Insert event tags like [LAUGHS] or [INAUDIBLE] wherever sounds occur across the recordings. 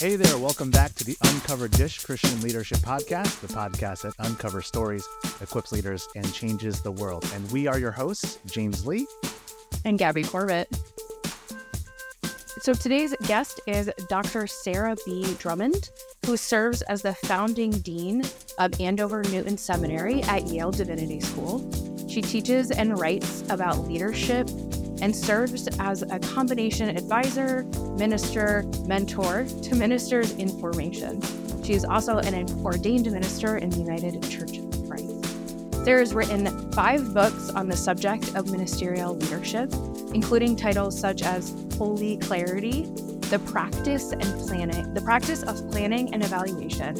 Hey there, welcome back to the Uncovered Dish Christian Leadership Podcast, the podcast that uncovers stories, equips leaders, and changes the world. And we are your hosts, James Lee and Gabby Corbett. So today's guest is Dr. Sarah B. Drummond, who serves as the founding dean of Andover Newton Seminary at Yale Divinity School. She teaches and writes about leadership and serves as a combination advisor, minister, mentor to ministers in formation. She is also an ordained minister in the United Church of Christ. Sarah has written five books on the subject of ministerial leadership, including titles such as Holy Clarity, the practice and planning, the practice of planning and evaluation,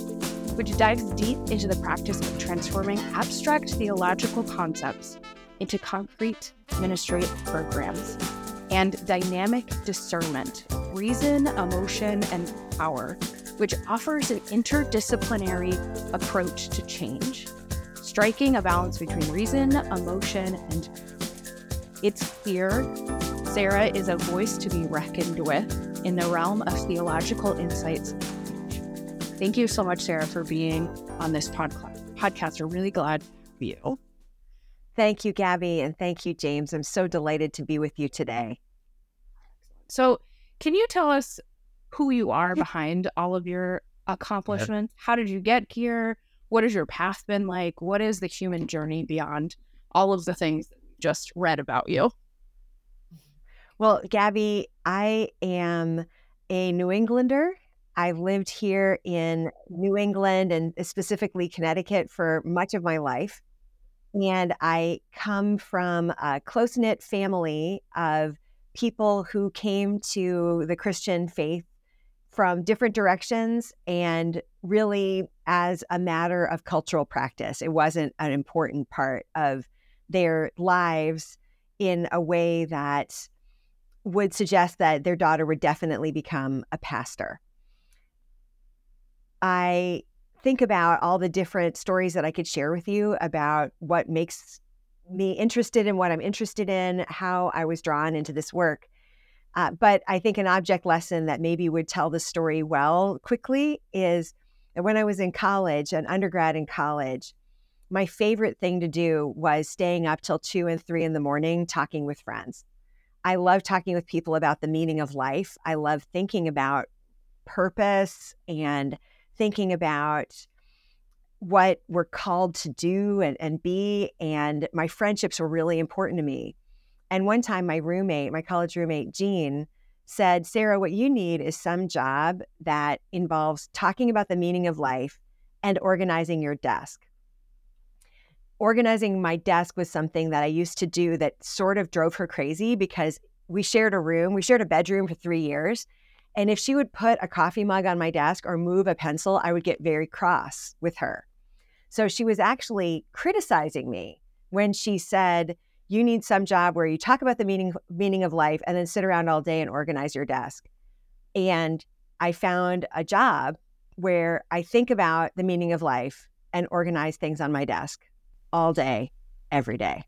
which dives deep into the practice of transforming abstract theological concepts into concrete ministry programs, and dynamic discernment, reason, emotion, and power, which offers an interdisciplinary approach to change, striking a balance between reason, emotion, and it's clear Sarah is a voice to be reckoned with in the realm of theological insights. Thank you so much, Sarah, for being on this podcast. We're really glad for you. Thank you, Gabby, and thank you, James. I'm so delighted to be with you today. So, can you tell us who you are behind all of your accomplishments? How did you get here? What has your path been like? What is the human journey beyond all of the things just read about you? Well, Gabby, I am a New Englander. I've lived here in New England and specifically Connecticut for much of my life. And I come from a close knit family of people who came to the Christian faith from different directions and really as a matter of cultural practice. It wasn't an important part of their lives in a way that would suggest that their daughter would definitely become a pastor. I think about all the different stories that I could share with you about what makes me interested in what I'm interested in, how I was drawn into this work. Uh, but I think an object lesson that maybe would tell the story well quickly is that when I was in college, an undergrad in college, my favorite thing to do was staying up till two and three in the morning talking with friends. I love talking with people about the meaning of life. I love thinking about purpose and thinking about what we're called to do and, and be. And my friendships were really important to me. And one time, my roommate, my college roommate, Jean, said, Sarah, what you need is some job that involves talking about the meaning of life and organizing your desk. Organizing my desk was something that I used to do that sort of drove her crazy because we shared a room, we shared a bedroom for three years. And if she would put a coffee mug on my desk or move a pencil, I would get very cross with her. So she was actually criticizing me when she said, You need some job where you talk about the meaning, meaning of life and then sit around all day and organize your desk. And I found a job where I think about the meaning of life and organize things on my desk all day, every day.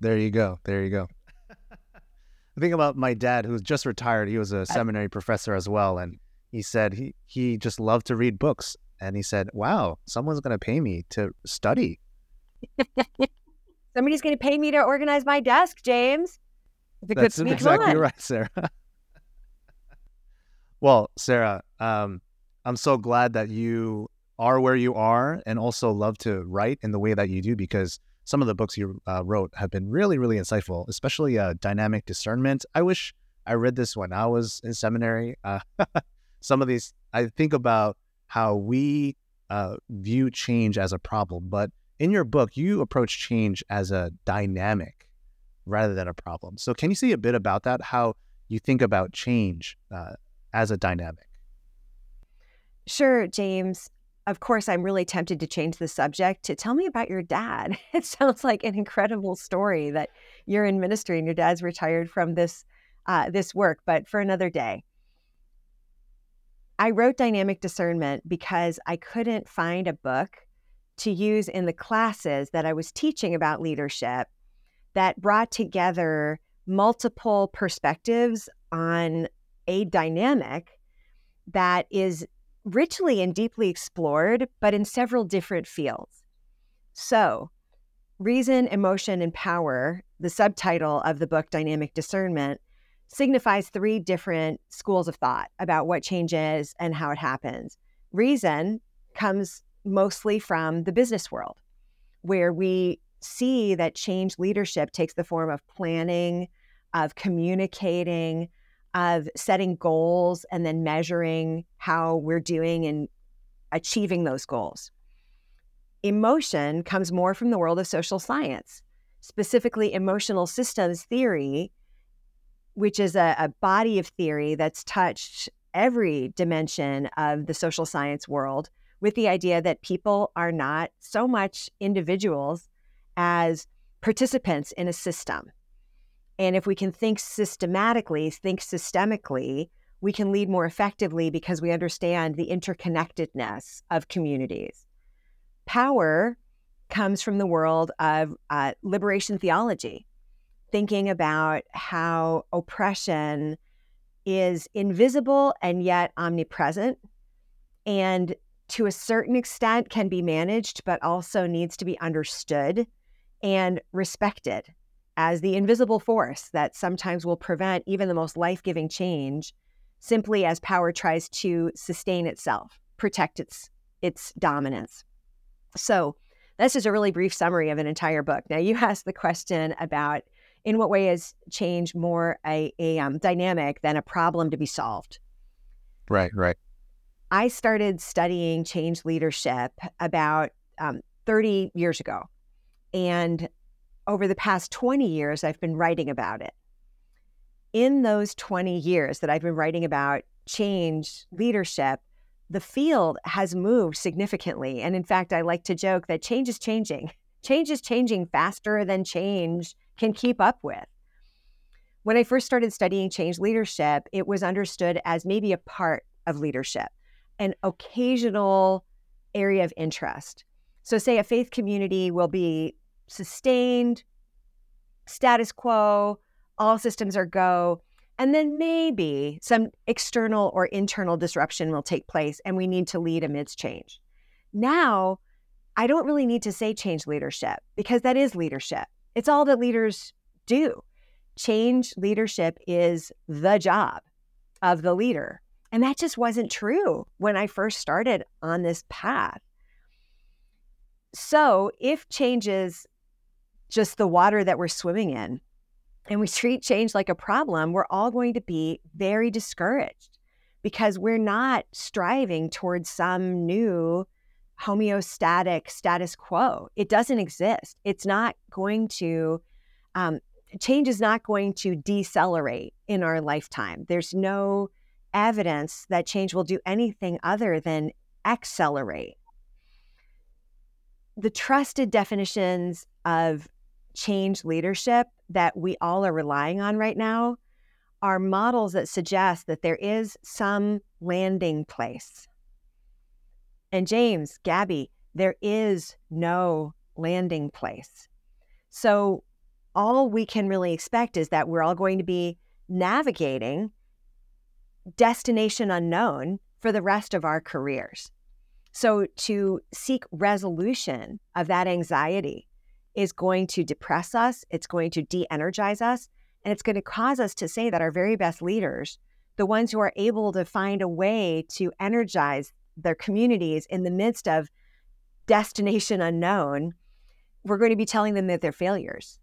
There you go. There you go. I think about my dad, who's just retired. He was a seminary professor as well, and he said he he just loved to read books. And he said, "Wow, someone's going to pay me to study." [LAUGHS] Somebody's going to pay me to organize my desk, James. That's exactly right, Sarah. [LAUGHS] well, Sarah, um, I'm so glad that you are where you are, and also love to write in the way that you do because some of the books you uh, wrote have been really, really insightful, especially uh, Dynamic Discernment. I wish I read this when I was in seminary. Uh, [LAUGHS] some of these, I think about how we uh, view change as a problem, but in your book, you approach change as a dynamic rather than a problem. So, can you say a bit about that? How you think about change uh, as a dynamic? Sure, James of course, I'm really tempted to change the subject to tell me about your dad. [LAUGHS] It sounds like an incredible story that you're in ministry and your dad's retired from this uh, this work, but for another day. I wrote dynamic discernment because I couldn't find a book to use in the classes that I was teaching about leadership that brought together multiple perspectives on a dynamic that is richly and deeply explored, but in several different fields. So, reason, emotion, and power, the subtitle of the book, Dynamic Discernment, signifies three different schools of thought about what change is and how it happens. Reason comes mostly from the business world, where we see that change leadership takes the form of planning, of communicating, of setting goals, and then measuring how we're doing and achieving those goals. Emotion comes more from the world of social science, specifically emotional systems theory, which is a, a body of theory that's touched every dimension of the social science world with the idea that people are not so much individuals as participants in a system. And if we can think systematically, think systemically, we can lead more effectively because we understand the interconnectedness of communities. Power comes from the world of uh, liberation theology, thinking about how oppression is invisible and yet omnipresent, and to a certain extent can be managed, but also needs to be understood and respected as the invisible force that sometimes will prevent even the most life giving change simply as power tries to sustain itself, protect its, its dominance. So, this is a really brief summary of an entire book. Now, you [LAUGHS] asked the question about in what way is change more a, a um, dynamic than a problem to be solved? Right, right. I started studying change leadership about um, 30 years ago. And over the past 20 years, I've been writing about it. In those 20 years that I've been writing about change leadership, the field has moved significantly. And in fact, I like to joke that change is changing. [LAUGHS] Change is changing faster than change can keep up with. When I first started studying change leadership, it was understood as maybe a part of leadership, an occasional area of interest. So, say a faith community will be sustained, status quo, all systems are go. And then maybe some external or internal disruption will take place and we need to lead amidst change. Now, I don't really need to say change leadership because that is leadership. It's all that leaders do. Change leadership is the job of the leader. And that just wasn't true when I first started on this path. So, if change is just the water that we're swimming in, and we treat change like a problem, we're all going to be very discouraged because we're not striving towards some new homeostatic status quo. It doesn't exist. It's not going to, um, change is not going to decelerate in our lifetime. There's no evidence that change will do anything other than accelerate. The trusted definitions of change leadership that we all are relying on right now are models that suggest that there is some landing place. And James, Gabby, there is no landing place. So all we can really expect is that we're all going to be navigating destination unknown for the rest of our careers. So to seek resolution of that anxiety is going to depress us, it's going to de energize us, and it's going to cause us to say that our very best leaders, the ones who are able to find a way to energize their communities in the midst of destination unknown, we're going to be telling them that they're failures.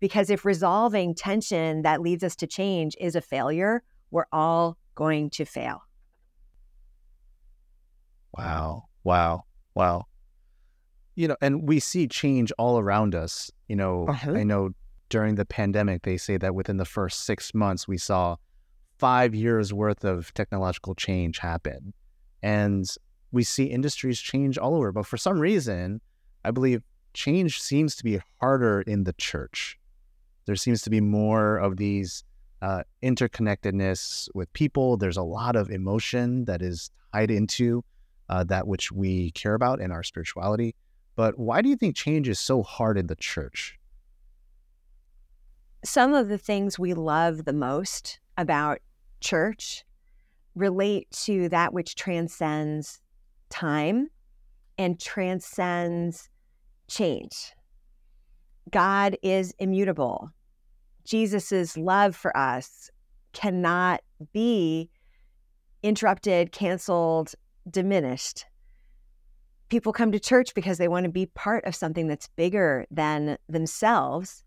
Because if resolving tension that leads us to change is a failure, we're all going to fail. Wow. Wow. Wow you know, and we see change all around us. You know, uh-huh. I know during the pandemic, they say that within the first six months, we saw five years worth of technological change happen. And we see industries change all over. But for some reason, I believe change seems to be harder in the church. There seems to be more of these uh, interconnectedness with people. There's a lot of emotion that is tied into uh, that which we care about in our spirituality. But why do you think change is so hard in the church? Some of the things we love the most about church relate to that which transcends time and transcends change. God is immutable. Jesus's love for us cannot be interrupted, canceled, diminished. People come to church because they want to be part of something that's bigger than themselves.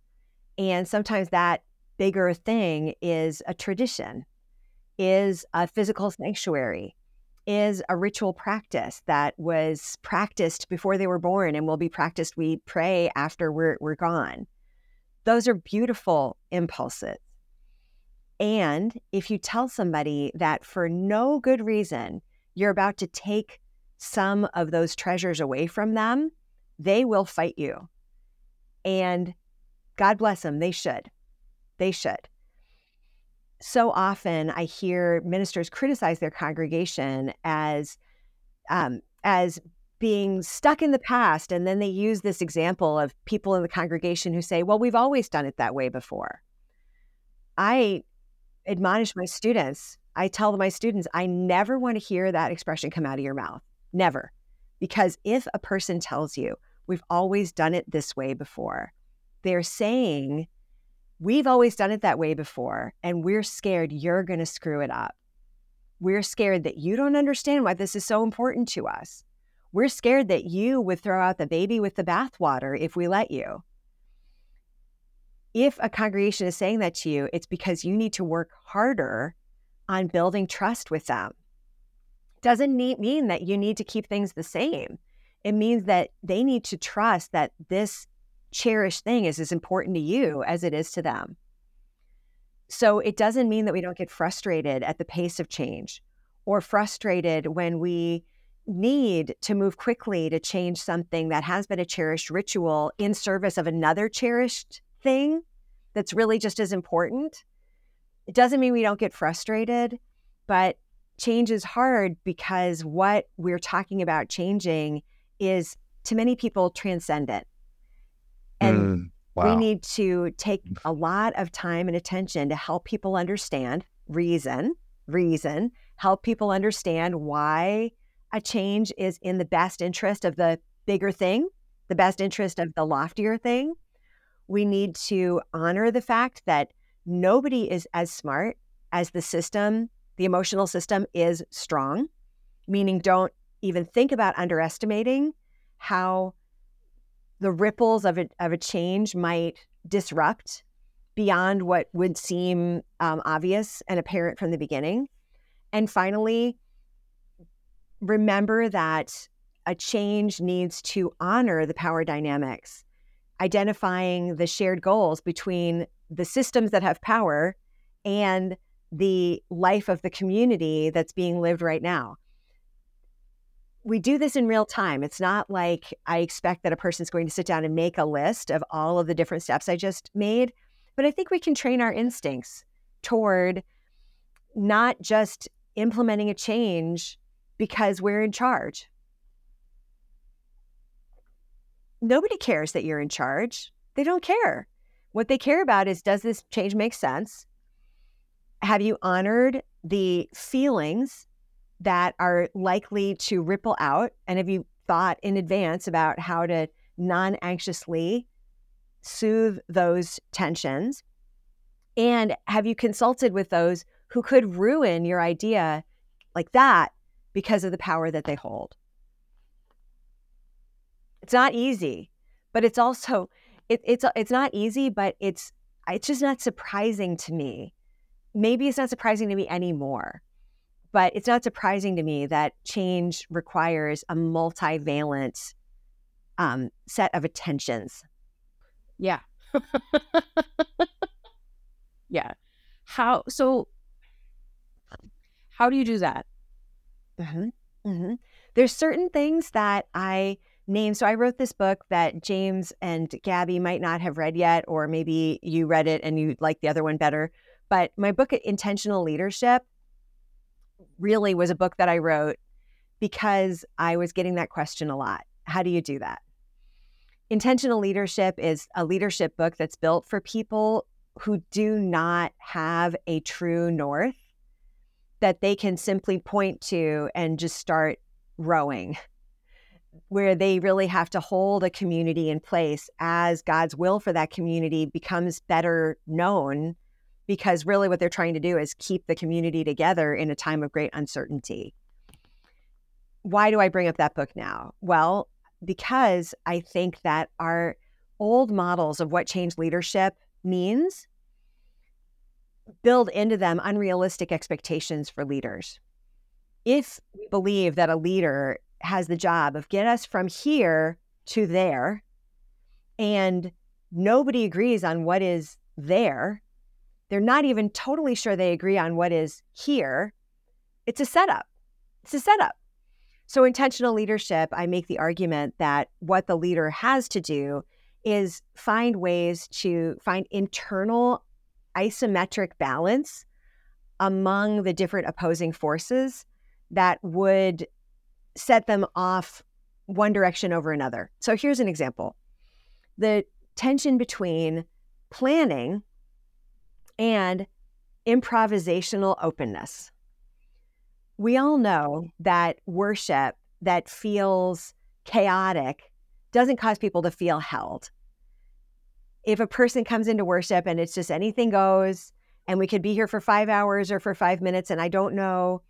And sometimes that bigger thing is a tradition, is a physical sanctuary, is a ritual practice that was practiced before they were born and will be practiced. We pray after we're, we're gone. Those are beautiful impulses. And if you tell somebody that for no good reason you're about to take some of those treasures away from them, they will fight you. And God bless them, they should. They should. So often I hear ministers criticize their congregation as um, as being stuck in the past. And then they use this example of people in the congregation who say, well, we've always done it that way before. I admonish my students. I tell my students, I never want to hear that expression come out of your mouth. Never. Because if a person tells you, we've always done it this way before, they're saying, we've always done it that way before, and we're scared you're going to screw it up. We're scared that you don't understand why this is so important to us. We're scared that you would throw out the baby with the bathwater if we let you if a congregation is saying that to you, it's because you need to work harder on building trust with them. Doesn't need, mean that you need to keep things the same. It means that they need to trust that this cherished thing is as important to you as it is to them. So it doesn't mean that we don't get frustrated at the pace of change or frustrated when we need to move quickly to change something that has been a cherished ritual in service of another cherished thing that's really just as important. It doesn't mean we don't get frustrated, but change is hard because what we're talking about changing is to many people transcendent. And mm, wow. we need to take mm. a lot of time and attention to help people understand reason, reason, help people understand why a change is in the best interest of the bigger thing, the best interest of the loftier thing we need to honor the fact that nobody is as smart as the system, the emotional system is strong, meaning don't even think about underestimating how the ripples of a, of a change might disrupt beyond what would seem um, obvious and apparent from the beginning. And finally, remember that a change needs to honor the power dynamics identifying the shared goals between the systems that have power and the life of the community that's being lived right now. We do this in real time. It's not like I expect that a person's going to sit down and make a list of all of the different steps I just made, but I think we can train our instincts toward not just implementing a change because we're in charge nobody cares that you're in charge. They don't care. What they care about is does this change make sense? Have you honored the feelings that are likely to ripple out? And have you thought in advance about how to non anxiously soothe those tensions? And have you consulted with those who could ruin your idea like that because of the power that they hold? It's not easy, but it's also it, it's it's not easy, but it's it's just not surprising to me. Maybe it's not surprising to me anymore, but it's not surprising to me that change requires a multivalent um, set of attentions. Yeah. [LAUGHS] yeah. How so? How do you do that? Mm-hmm. Mm-hmm. There's certain things that I name. So I wrote this book that James and Gabby might not have read yet, or maybe you read it and you like the other one better. But my book, Intentional Leadership, really was a book that I wrote because I was getting that question a lot. How do you do that? Intentional Leadership is a leadership book that's built for people who do not have a true north that they can simply point to and just start rowing, where they really have to hold a community in place as God's will for that community becomes better known. Because really, what they're trying to do is keep the community together in a time of great uncertainty. Why do I bring up that book now? Well, because I think that our old models of what change leadership means build into them unrealistic expectations for leaders. If we believe that a leader has the job of get us from here to there, and nobody agrees on what is there, they're not even totally sure they agree on what is here, it's a setup. It's a setup. So, intentional leadership, I make the argument that what the leader has to do is find ways to find internal isometric balance among the different opposing forces that would set them off one direction over another. So here's an example the tension between planning and improvisational openness. We all know that worship that feels chaotic doesn't cause people to feel held if a person comes into worship and it's just anything goes and we could be here for five hours or for five minutes and I don't know,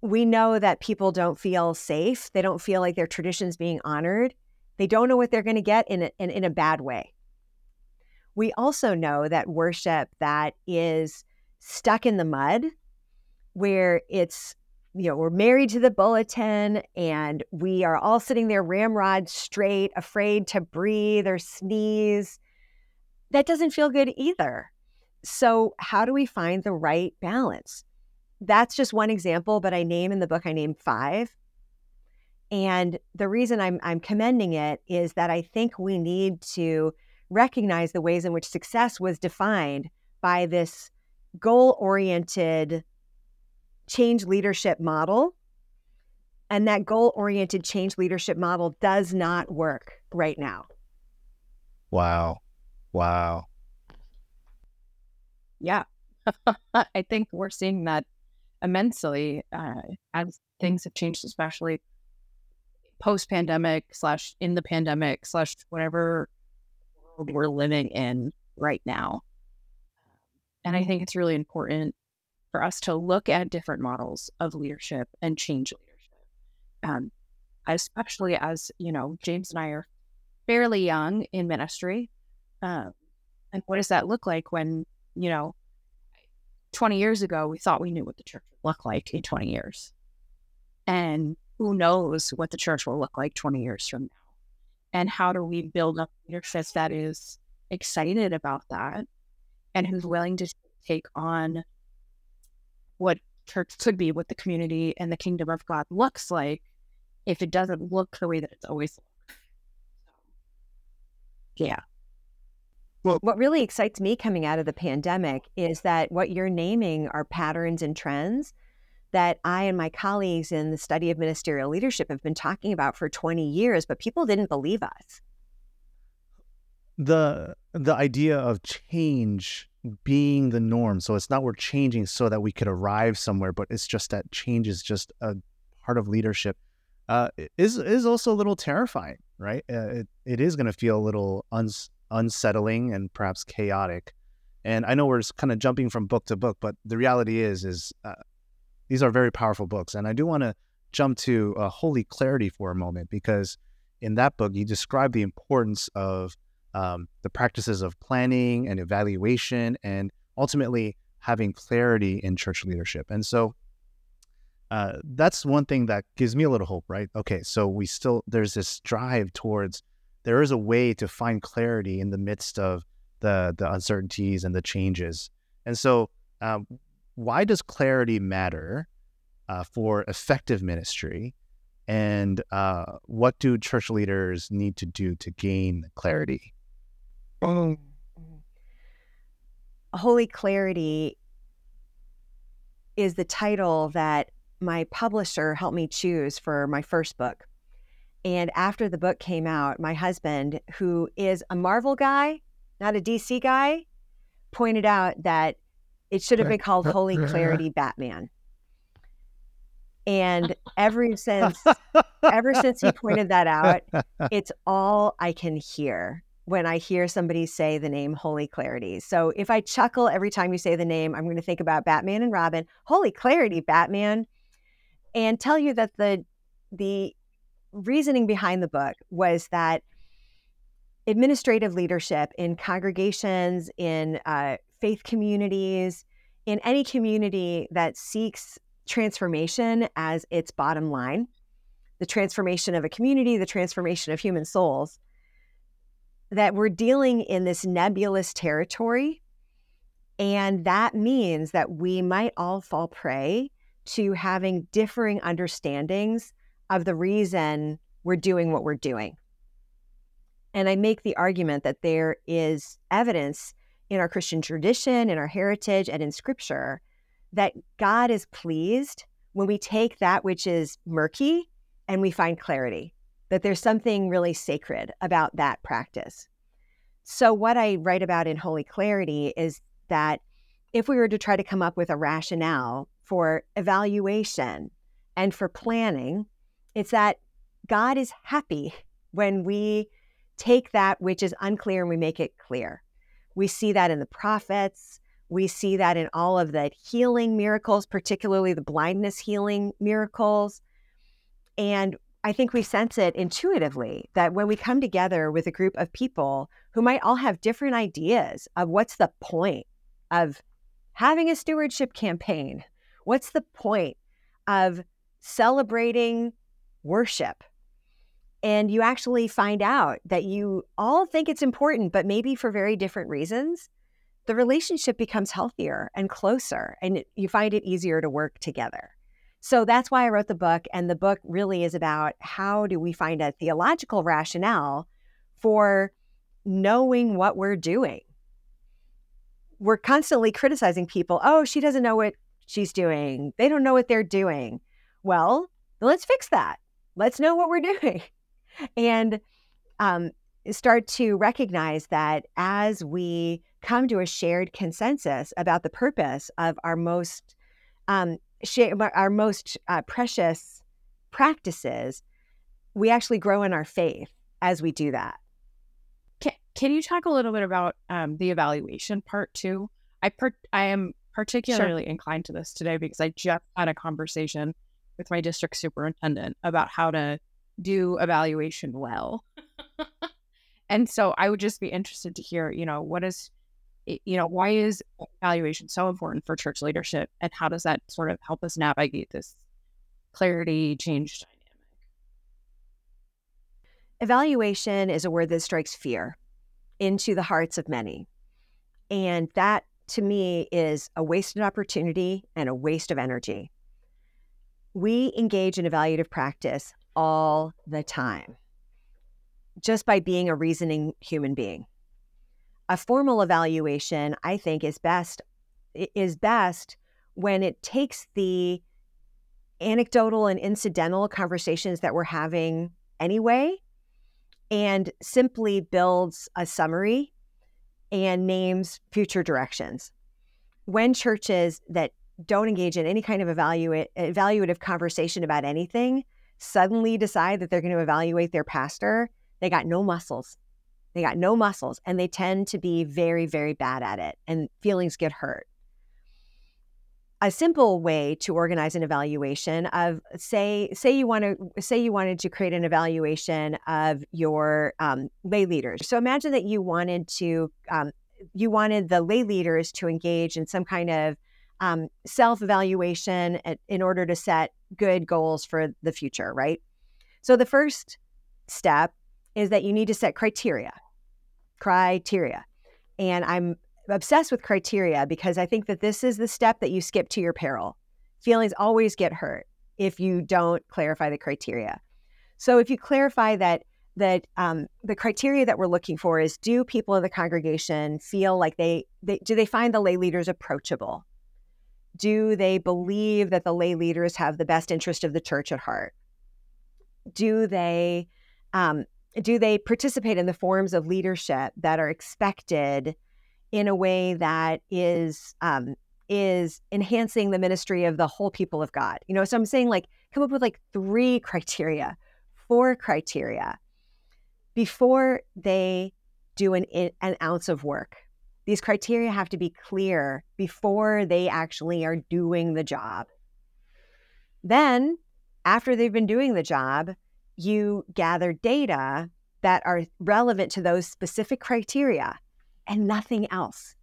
we know that people don't feel safe. They don't feel like their traditions being honored. They don't know what they're going to get in a, in, in a bad way. We also know that worship that is stuck in the mud, where it's you know, we're married to the bulletin and we are all sitting there ramrod straight, afraid to breathe or sneeze. That doesn't feel good either. So, how do we find the right balance? That's just one example, but I name in the book, I name five. And the reason I'm, I'm commending it is that I think we need to recognize the ways in which success was defined by this goal oriented change leadership model. And that goal oriented change leadership model does not work right now. Wow. Wow. Yeah. [LAUGHS] I think we're seeing that immensely uh, as things have changed, especially post pandemic slash in the pandemic slash whatever world we're living in right now. And I think it's really important for us to look at different models of leadership and change leadership. Um, especially as, you know, James and I are fairly young in ministry. Um, and what does that look like when, you know, 20 years ago, we thought we knew what the church would look like in 20 years. And who knows what the church will look like 20 years from now? And how do we build up leadership that is excited about that and who's willing to take on what church could be, what the community and the kingdom of God looks like if it doesn't look the way that it's always looked. Yeah. Well, what really excites me coming out of the pandemic is that what you're naming are patterns and trends that I and my colleagues in the study of ministerial leadership have been talking about for 20 years, but people didn't believe us. The the idea of change being the norm. So it's not we're changing so that we could arrive somewhere, but it's just that change is just a part of leadership. Uh, is is also a little terrifying, right? Uh, it, it is going to feel a little uns- unsettling and perhaps chaotic. And I know we're kind of jumping from book to book, but the reality is, is uh, these are very powerful books. And I do want to jump to uh, Holy Clarity for a moment because in that book you describe the importance of um, the practices of planning and evaluation, and ultimately having clarity in church leadership. And so uh, that's one thing that gives me a little hope, right? Okay, so we still, there's this drive towards, there is a way to find clarity in the midst of the, the uncertainties and the changes. And so, um, why does clarity matter uh, for effective ministry? And uh, what do church leaders need to do to gain clarity? Mm-hmm. Holy Clarity is the title that my publisher helped me choose for my first book. And after the book came out, my husband, who is a Marvel guy, not a DC guy, pointed out that it should have been called Holy Clarity Batman. And ever since ever since he pointed that out, [LAUGHS] it's all I can hear when I hear somebody say the name Holy Clarity. So if I chuckle every time you say the name, I'm going to think about Batman and Robin, Holy Clarity Batman, and tell you that the the reasoning behind the book was that administrative leadership in congregations, in uh, faith communities, in any community that seeks transformation as its bottom line, the transformation of a community, the transformation of human souls, that we're dealing in this nebulous territory. And that means that we might all fall prey to having differing understandings of the reason we're doing what we're doing. And I make the argument that there is evidence in our Christian tradition, in our heritage, and in scripture that God is pleased when we take that which is murky and we find clarity, that there's something really sacred about that practice. So, what I write about in Holy Clarity is that if we were to try to come up with a rationale for evaluation and for planning, it's that God is happy when we take that which is unclear and we make it clear. We see that in the prophets. We see that in all of the healing miracles, particularly the blindness healing miracles. And I think we sense it intuitively that when we come together with a group of people who might all have different ideas of what's the point of having a stewardship campaign, what's the point of celebrating worship, and you actually find out that you all think it's important, but maybe for very different reasons, the relationship becomes healthier and closer, and you find it easier to work together. So that's why I wrote the book. And the book really is about how do we find a theological rationale for knowing what we're doing. We're constantly criticizing people. Oh, she doesn't know what she's doing. They don't know what they're doing. Well, let's fix that. Let's know what we're [LAUGHS] doing. And um, start to recognize that as we come to a shared consensus about the purpose of our most um, our most uh, precious practices, we actually grow in our faith as we do that. Can, can you talk a little bit about um, the evaluation part too? I per- I am particularly sure. inclined to this today because I just had a conversation with my district superintendent about how to do evaluation well. [LAUGHS] and so I would just be interested to hear, you know, what is, you know, why is evaluation so important for church leadership and how does that sort of help us navigate this clarity change dynamic? Evaluation is a word that strikes fear into the hearts of many. And that to me is a wasted opportunity and a waste of energy. We engage in evaluative practice all the time just by being a reasoning human being. A formal evaluation, I think, is best is best when it takes the anecdotal and incidental conversations that we're having anyway and simply builds a summary and names future directions. When churches that don't engage in any kind of evaluate, evaluative conversation about anything suddenly decide that they're going to evaluate their pastor, they got no muscles. They got no muscles and they tend to be very, very bad at it and feelings get hurt. A simple way to organize an evaluation of say say you want to say you wanted to create an evaluation of your um, lay leaders. So imagine that you wanted to um, you wanted the lay leaders to engage in some kind of um, self evaluation in order to set good goals for the future, right? So the first step is that you need to set criteria. Criteria. And I'm obsessed with criteria because I think that this is the step that you skip to your peril. Feelings always get hurt if you don't clarify the criteria. So if you clarify that that um, the criteria that we're looking for is do people in the congregation feel like they, they do they find the lay leaders approachable do they believe that the lay leaders have the best interest of the church at heart? Do they um, do they participate in the forms of leadership that are expected in a way that is um, is enhancing the ministry of the whole people of God. You know, so I'm saying like come up with like three [LAUGHS] criteria, four criteria before they do an an ounce of work. These criteria have to be clear before they actually are doing the job. Then, after they've been doing the job, you gather data that are relevant to those specific criteria and nothing else.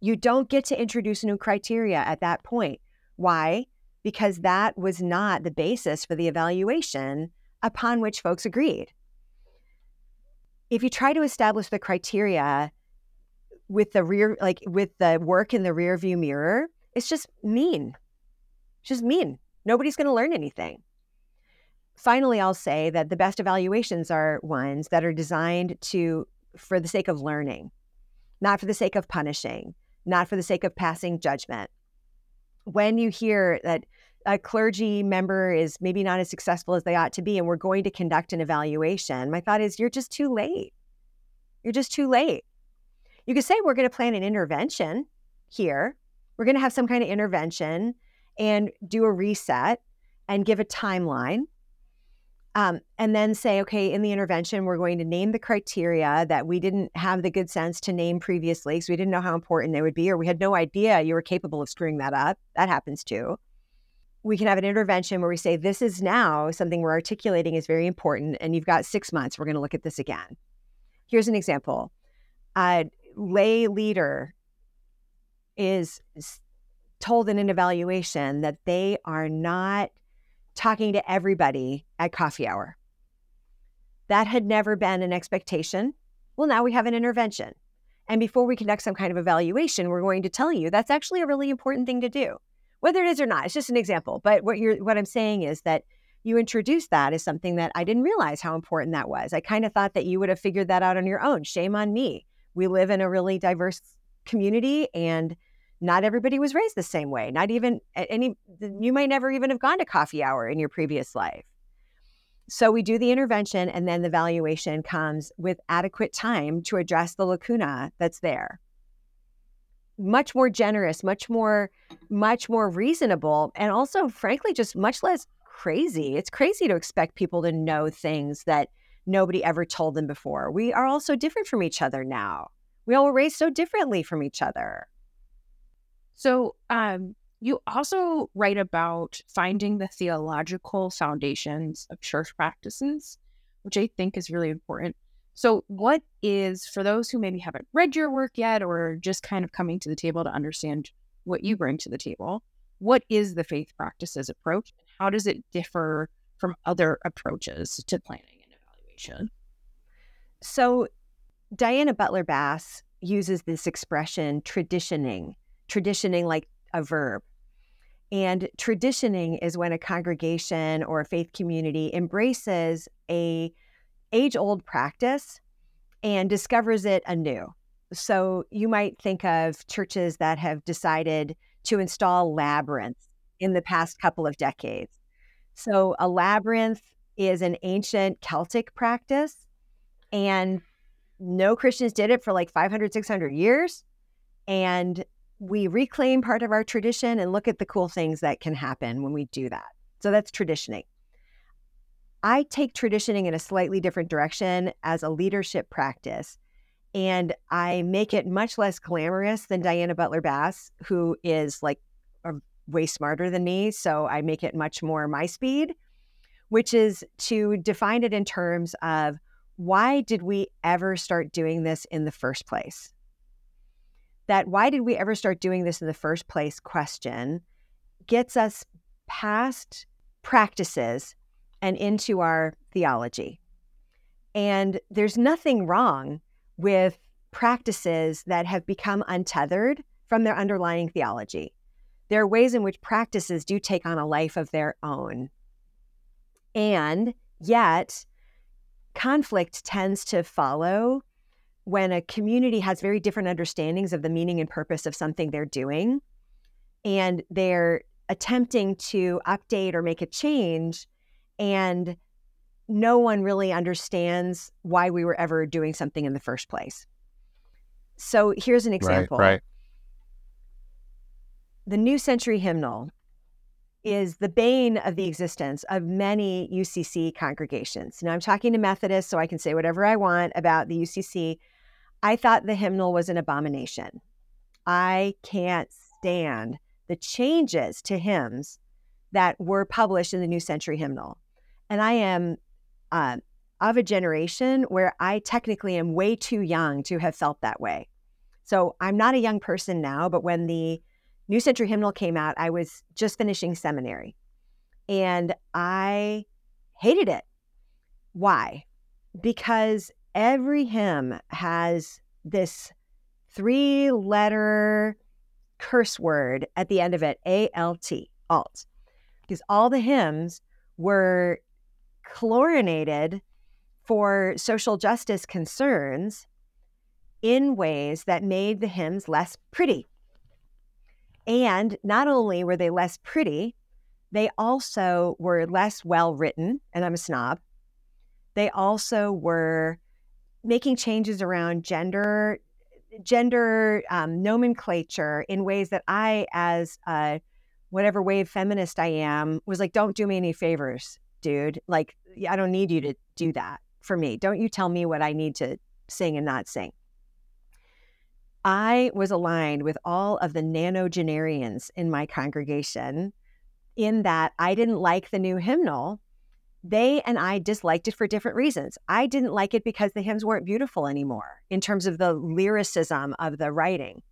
You don't get to introduce new criteria at that point. Why? Because that was not the basis for the evaluation upon which folks agreed. If you try to establish the criteria with the rear, like with the work in the rear view mirror, it's just mean. It's just mean. Nobody's going to learn anything. Finally, I'll say that the best evaluations are ones that are designed to for the sake of learning, not for the sake of punishing, not for the sake of passing judgment. When you hear that a clergy member is maybe not as successful as they ought to be, and we're going to conduct an evaluation, my thought is you're just too late. You're just too late. You could say we're going to plan an intervention here. We're going to have some kind of intervention and do a reset and give a timeline. Um, and then say, okay, in the intervention, we're going to name the criteria that we didn't have the good sense to name previously because we didn't know how important they would be, or we had no idea you were capable of screwing that up. That happens too. We can have an intervention where we say, this is now something we're articulating is very important, and you've got six months. We're going to look at this again. Here's an example. A lay leader is told in an evaluation that they are not talking to everybody at coffee hour. That had never been an expectation. Well, now we have an intervention. And before we conduct some kind of evaluation, we're going to tell you that's actually a really important thing to do. Whether it is or not, it's just an example. But what you're what I'm saying is that you introduced that as something that I didn't realize how important that was. I kind of thought that you would have figured that out on your own. Shame on me. We live in a really diverse community and not everybody was raised the same way. Not even any, you might never even have gone to coffee hour in your previous life. So we do the intervention and then the valuation comes with adequate time to address the lacuna that's there. Much more generous, much more, much more reasonable, and also, frankly, just much less crazy. It's crazy to expect people to know things that nobody ever told them before. We are all so different from each other now. We all were raised so differently from each other. So, um, you also write about finding the theological foundations of church practices, which I think is really important. So, what is, for those who maybe haven't read your work yet or just kind of coming to the table to understand what you bring to the table, what is the faith practices approach? And how does it differ from other approaches to planning evaluation? So, Diana Butler Bass uses this expression traditioning traditioning like a verb. And traditioning is when a congregation or a faith community embraces a age-old practice and discovers it anew. So you might think of churches that have decided to install labyrinths in the past couple of decades. So a labyrinth is an ancient Celtic practice and no Christians did it for like 500 600 years and we reclaim part of our tradition and look at the cool things that can happen when we do that. So that's traditioning. I take traditioning in a slightly different direction as a leadership practice. And I make it much less glamorous than Diana Butler Bass, who is like way smarter than me. So I make it much more my speed, which is to define it in terms of why did we ever start doing this in the first place? that why did we ever start doing this in the first place question gets us past practices and into our theology. And there's nothing wrong with practices that have become untethered from their underlying theology. There are ways in which practices do take on a life of their own. And yet, conflict tends to follow when a community has very different understandings of the meaning and purpose of something they're doing and they're attempting to update or make a change and no one really understands why we were ever doing something in the first place. So here's an example. Right, right. the New Century Hymnal is the bane of the existence of many UCC congregations. Now, I'm talking to Methodists, so I can say whatever I want about the UCC. I thought the hymnal was an abomination. I can't stand the changes to hymns that were published in the New Century Hymnal. And I am uh, of a generation where I technically am way too young to have felt that way. So I'm not a young person now, but when the New Century Hymnal came out, I was just finishing seminary and I hated it. Why? Because every hymn has this three letter curse word at the end of it, A L T, alt, because all the hymns were chlorinated for social justice concerns in ways that made the hymns less pretty. And not only were they less pretty, they also were less well written, and I'm a snob. They also were making changes around gender gender um, nomenclature in ways that I, as a whatever wave feminist I am, was like, don't do me any favors, dude. Like, I don't need you to do that for me. Don't you tell me what I need to sing and not sing. I was aligned with all of the nonagenarians in my congregation in that I didn't like the new hymnal. They and I disliked it for different reasons. I didn't like it because the hymns weren't beautiful anymore in terms of the lyricism of the writing.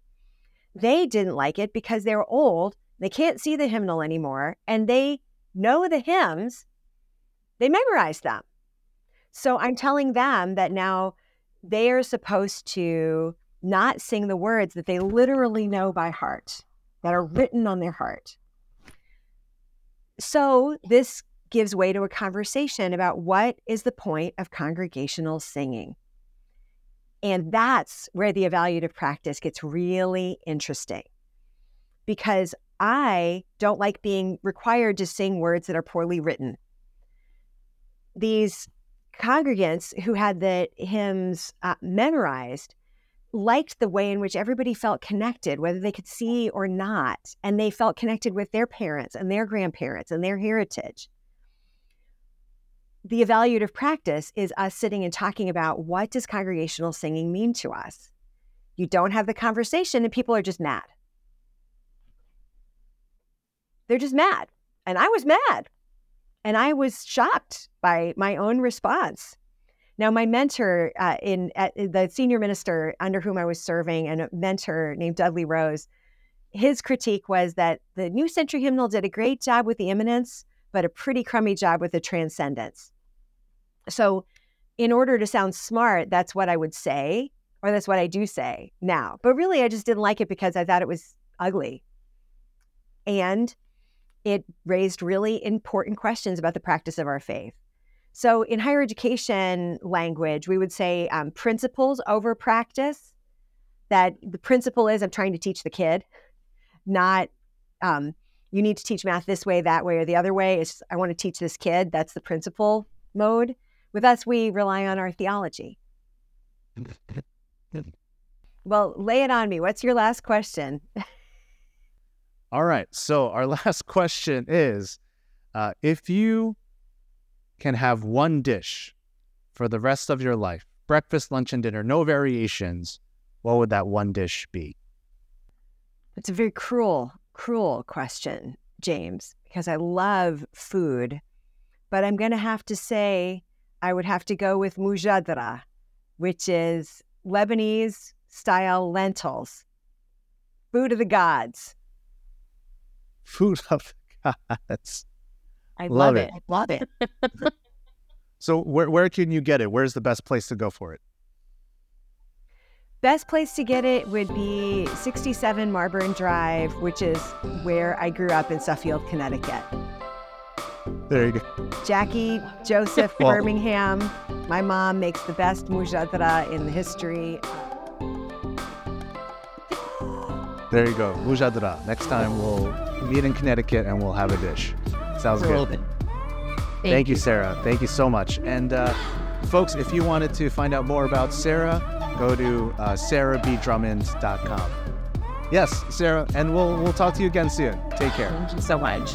They didn't like it because they're old, they can't see the hymnal anymore, and they know the hymns, they memorize them. So I'm telling them that now they are supposed to not sing the words that they literally know by heart, that are written on their heart. So this gives way to a conversation about what is the point of congregational singing. And that's where the evaluative practice gets really interesting because I don't like being required to sing words that are poorly written. These congregants who had the hymns uh, memorized liked the way in which everybody felt connected, whether they could see or not. And they felt connected with their parents and their grandparents and their heritage. The evaluative practice is us sitting and talking about what does congregational singing mean to us? You don't have the conversation and people are just mad. They're just mad. And I was mad. And I was shocked by my own response. Now, my mentor uh, in at, the senior minister under whom I was serving, and a mentor named Dudley Rose, his critique was that the New Century Hymnal did a great job with the immanence, but a pretty crummy job with the transcendence. So, in order to sound smart, that's what I would say, or that's what I do say now. But really, I just didn't like it because I thought it was ugly. And it raised really important questions about the practice of our faith. So, in higher education language, we would say um, principles over practice. That the principle is I'm trying to teach the kid, not um, you need to teach math this way, that way, or the other way. It's I want to teach this kid. That's the principle mode. With us, we rely on our theology. [LAUGHS] well, lay it on me. What's your last question? All right. So, our [LAUGHS] last question is uh, if you can have one dish for the rest of your life breakfast, lunch, and dinner, no variations, what would that one dish be? It's a very cruel, cruel question, James, because I love food. But I'm going to have to say I would have to go with mujadra, which is Lebanese style lentils, food of the gods. Food of the [LAUGHS] gods. I love, love it. it. I love it. [LAUGHS] so where where can you get it? Where's the best place to go for it? Best place to get it would be 67 Marburn Drive, which is where I grew up in Suffield, Connecticut. There you go. Jackie Joseph well, Birmingham. My mom makes the best mujadra in the history. There you go, mujadra. Next time we'll meet in Connecticut and we'll have a dish. Sounds good. Thank, Thank you, Sarah. Thank you so much. And uh, folks, if you wanted to find out more about Sarah, go to uh, sarahbdrummond.com. Yes, Sarah, and we'll we'll talk to you again soon. Take care. Thank you so much.